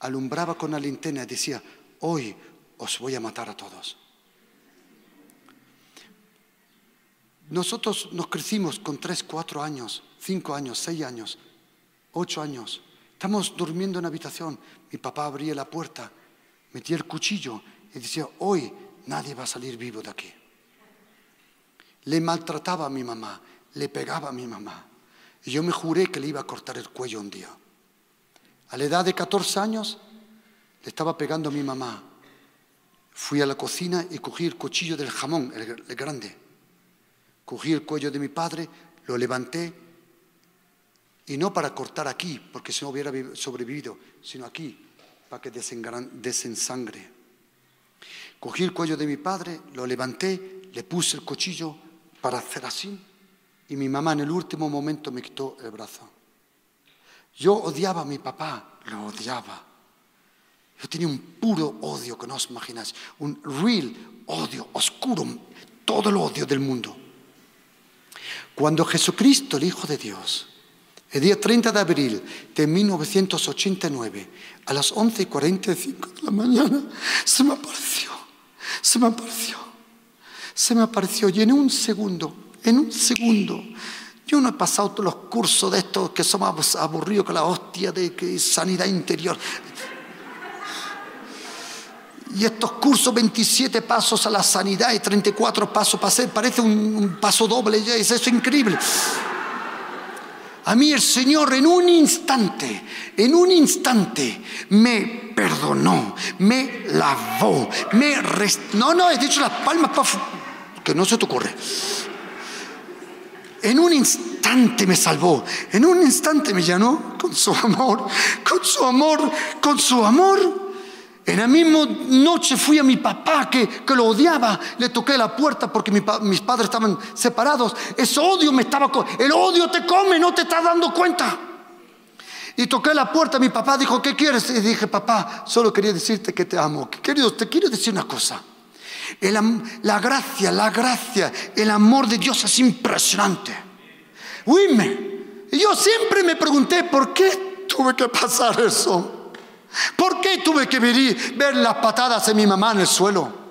S1: alumbraba con la linterna y decía, hoy os voy a matar a todos. Nosotros nos crecimos con 3, 4 años, 5 años, 6 años, 8 años. Estamos durmiendo en la habitación. Mi papá abría la puerta, metía el cuchillo y decía, hoy nadie va a salir vivo de aquí. Le maltrataba a mi mamá, le pegaba a mi mamá. Y yo me juré que le iba a cortar el cuello un día. A la edad de 14 años le estaba pegando a mi mamá. Fui a la cocina y cogí el cuchillo del jamón, el, grande. Cogí el cuello de mi padre, lo levanté y no para cortar aquí, porque si no hubiera sobrevivido, sino aquí, para que desensangre. Cogí el cuello de mi padre, lo levanté, le puse el cuchillo para hacer así y mi mamá en el último momento me quitó el brazo. Yo odiaba a mi papá, lo odiaba. Yo tenía un puro odio que no os imagináis, un real odio, oscuro, todo el odio del mundo. Cuando Jesucristo, el Hijo de Dios, el día 30 de abril de 1989, a las 11 y 45 de la mañana, se me apareció se me apareció. Se me apareció y en un segundo, en un segundo, yo no he pasado todos los cursos de estos que somos aburridos con la hostia de sanidad interior. Y estos cursos, 27 pasos a la sanidad y 34 pasos para hacer, parece un, paso doble, es eso increíble. A mí el Señor en un instante, en un instante me perdonó, me lavó, me... No, no, he dicho las palmas para... que no se te ocurre. En un instante me salvó, en un instante me llenó con su amor, con su amor, con su amor. En la misma noche fui a mi papá que, que lo odiaba, le toqué la puerta porque mis padres estaban separados. Ese odio me estaba... El odio te come, no te estás dando cuenta. Y toqué la puerta, mi papá dijo, ¿qué quieres? Y dije, papá, solo quería decirte que te amo. Queridos, te quiero decir una cosa. La gracia, la gracia, el amor de Dios es impresionante. Oíme, y yo siempre me pregunté, ¿por qué tuve que pasar eso? ¿Por qué tuve que ver, las patadas de mi mamá en el suelo?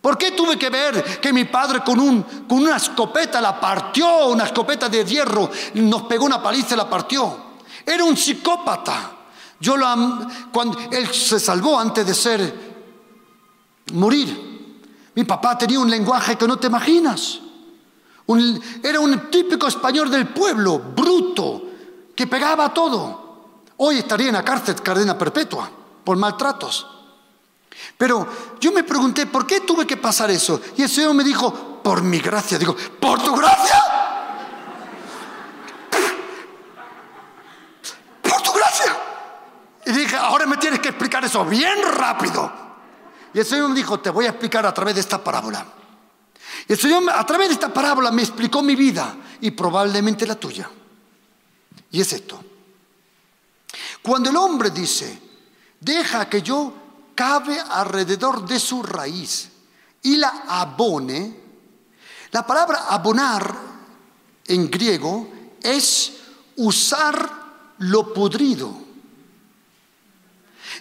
S1: ¿Por qué tuve que ver que mi padre con, un, con una escopeta la partió, una escopeta de hierro, nos pegó una paliza y la partió? Era un psicópata. Yo lo, cuando él se salvó antes de ser morir. Mi papá tenía un lenguaje que no te imaginas. Era un típico español del pueblo, bruto, que pegaba todo. Hoy estaría en la cárcel, cadena perpetua, por maltratos. Pero yo me pregunté, ¿por qué tuve que pasar eso? Y el Señor me dijo, por mi gracia. Digo, ¿por tu gracia? ¿Por tu gracia? Y dije, ahora me tienes que explicar eso bien rápido. Y el Señor me dijo, te voy a explicar a través de esta parábola. Y el Señor a través de esta parábola me explicó mi vida y probablemente la tuya. Y es esto. Cuando el hombre dice, deja que yo cabe alrededor de su raíz y la abone, la palabra abonar en griego es usar lo podrido.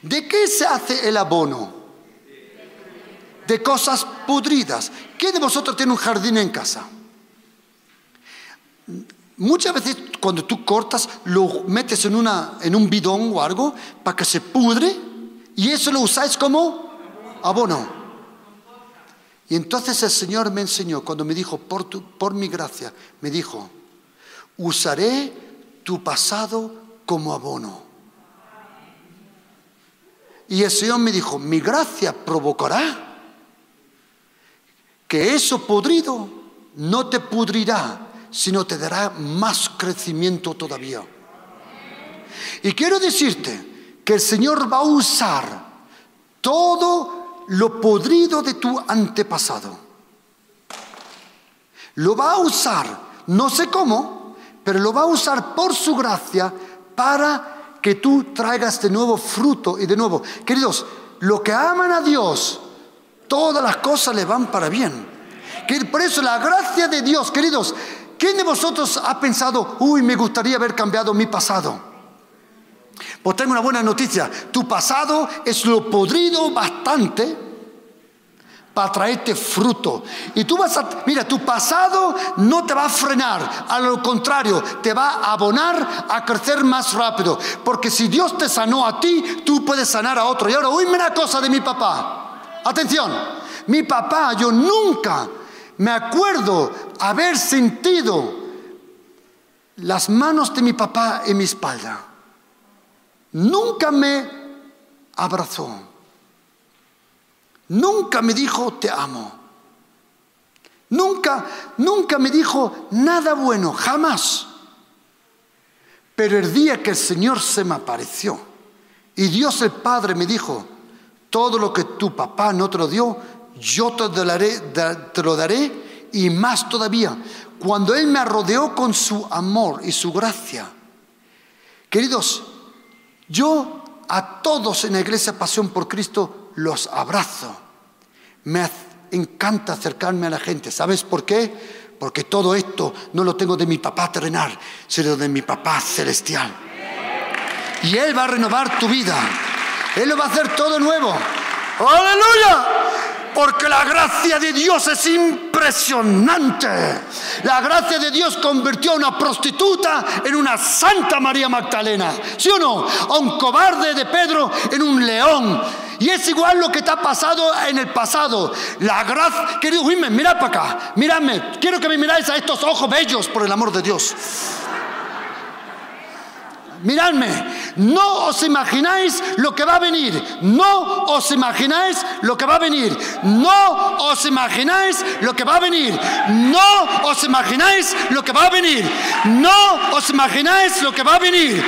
S1: ¿De qué se hace el abono? De cosas podridas. ¿Quién de vosotros tiene un jardín en casa? Muchas veces cuando tú cortas lo metes en, una, en un bidón o algo para que se pudre y eso lo usáis como abono. Y entonces el Señor me enseñó, cuando me dijo, por, tu, por mi gracia, me dijo, usaré tu pasado como abono. Y el Señor me dijo, mi gracia provocará que eso podrido no te pudrirá, sino te dará más crecimiento todavía. Y quiero decirte que el Señor va a usar todo lo podrido de tu antepasado. Lo va a usar, no sé cómo, pero lo va a usar por su gracia para que tú traigas de nuevo fruto y de nuevo. Queridos, lo que aman a Dios, todas las cosas le van para bien. Que por eso la gracia de Dios, queridos, ¿quién de vosotros ha pensado, uy, me gustaría haber cambiado mi pasado? Pues tengo una buena noticia, tu pasado es lo podrido bastante para traerte fruto. Y tú vas a, mira, tu pasado no te va a frenar, a lo contrario, te va a abonar a crecer más rápido. Porque si Dios te sanó a ti, tú puedes sanar a otro. Y ahora, oíme una cosa de mi papá. Atención, mi papá, yo nunca me acuerdo haber sentido las manos de mi papá en mi espalda. Nunca me abrazó. Nunca me dijo te amo. Nunca, nunca me dijo nada bueno, jamás. Pero el día que el Señor se me apareció y Dios el Padre me dijo, todo lo que tu papá no te lo dio, yo te lo daré, te lo daré y más todavía. Cuando Él me rodeó con su amor y su gracia. Queridos, yo a todos en la iglesia Pasión por Cristo los abrazo. Me encanta acercarme a la gente. ¿Sabes por qué? Porque todo esto no lo tengo de mi papá terrenal, sino de mi papá celestial. Y Él va a renovar tu vida. Él lo va a hacer todo nuevo. ¡Aleluya! Porque la gracia de Dios es impresionante. La gracia de Dios convirtió a una prostituta en una Santa María Magdalena. ¿Sí o no? A un cobarde de Pedro en un león. Y es igual lo que ha pasado en el pasado. La gracia, querido Jiménez, para acá, miradme. Quiero que me miráis a estos ojos bellos, por el amor de Dios miradme, no os imagináis lo que va a venir, no os imagináis lo que va a venir, no os imagináis lo que va a venir, no os imagináis lo que va a venir, no os imagináis lo que va a venir,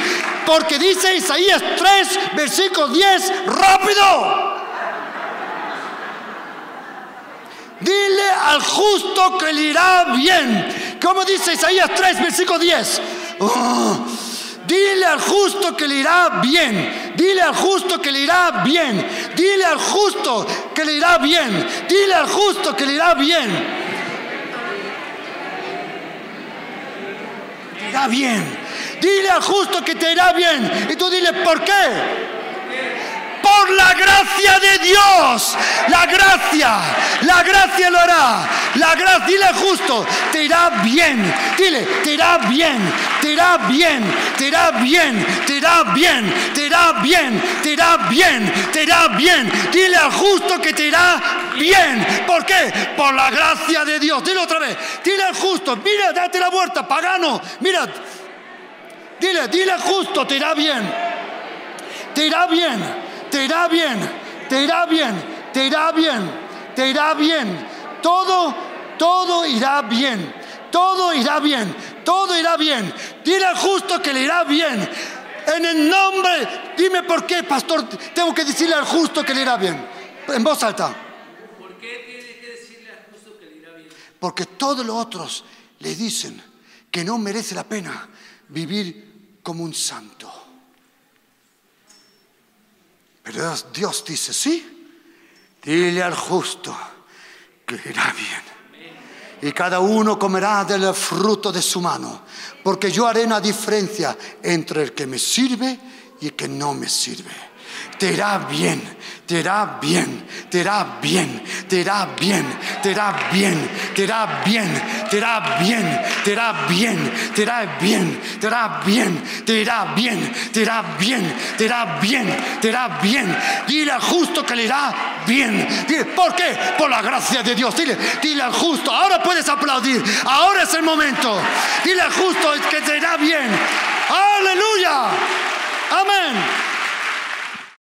S1: porque dice Isaías 3, versículo 10, rápido. Dile al justo que le irá bien. ¿Cómo dice Isaías 3, versículo 10. Oh Dile al justo que le irá bien. Dile al justo que le irá bien. Dile al justo que le irá bien. Dile al justo que le irá bien. Te irá bien. Dile al justo que te irá bien. Y tú dile, ¿por qué? La gracia de Dios. La gracia, la gracia lo hará. La gracia, dile justo, te irá bien. Dile, te irá bien, te irá bien, te irá bien, te irá bien, te irá bien, te irá bien, te irá bien. Dile al justo que te irá bien. ¿Por qué? Por la gracia de Dios. Dile otra vez. Dile al justo, mira, date la vuelta, pagano. Mira, dile, dile justo, te irá bien. Te irá bien te irá bien, te irá bien, te irá bien, te irá bien. Todo, todo irá bien, todo irá bien, todo irá bien. Dile al justo que le irá bien. En el nombre, dime por qué, pastor, tengo que decirle al justo que le irá bien. En voz alta.
S2: ¿Por qué tiene que decirle al justo que le irá bien?
S1: Porque todos los otros le dicen que no merece la pena vivir como un santo. Pero Dios dice, sí, dile al justo que irá bien. Y cada uno comerá del fruto de su mano, porque yo haré una diferencia entre el que me sirve y el que no me sirve. Te irá bien te irá bien, te irá bien, te irá bien, te irá bien, te irá bien, te irá bien, te irá bien, te irá bien, te irá bien, te irá bien, te irá bien, te irá bien, te irá bien. Dile al justo que le irá bien. ¿Por qué? Por la gracia de Dios. Dile, dile al justo. Ahora puedes aplaudir. Ahora es el momento. Dile al justo que te irá bien. Aleluya. Amén.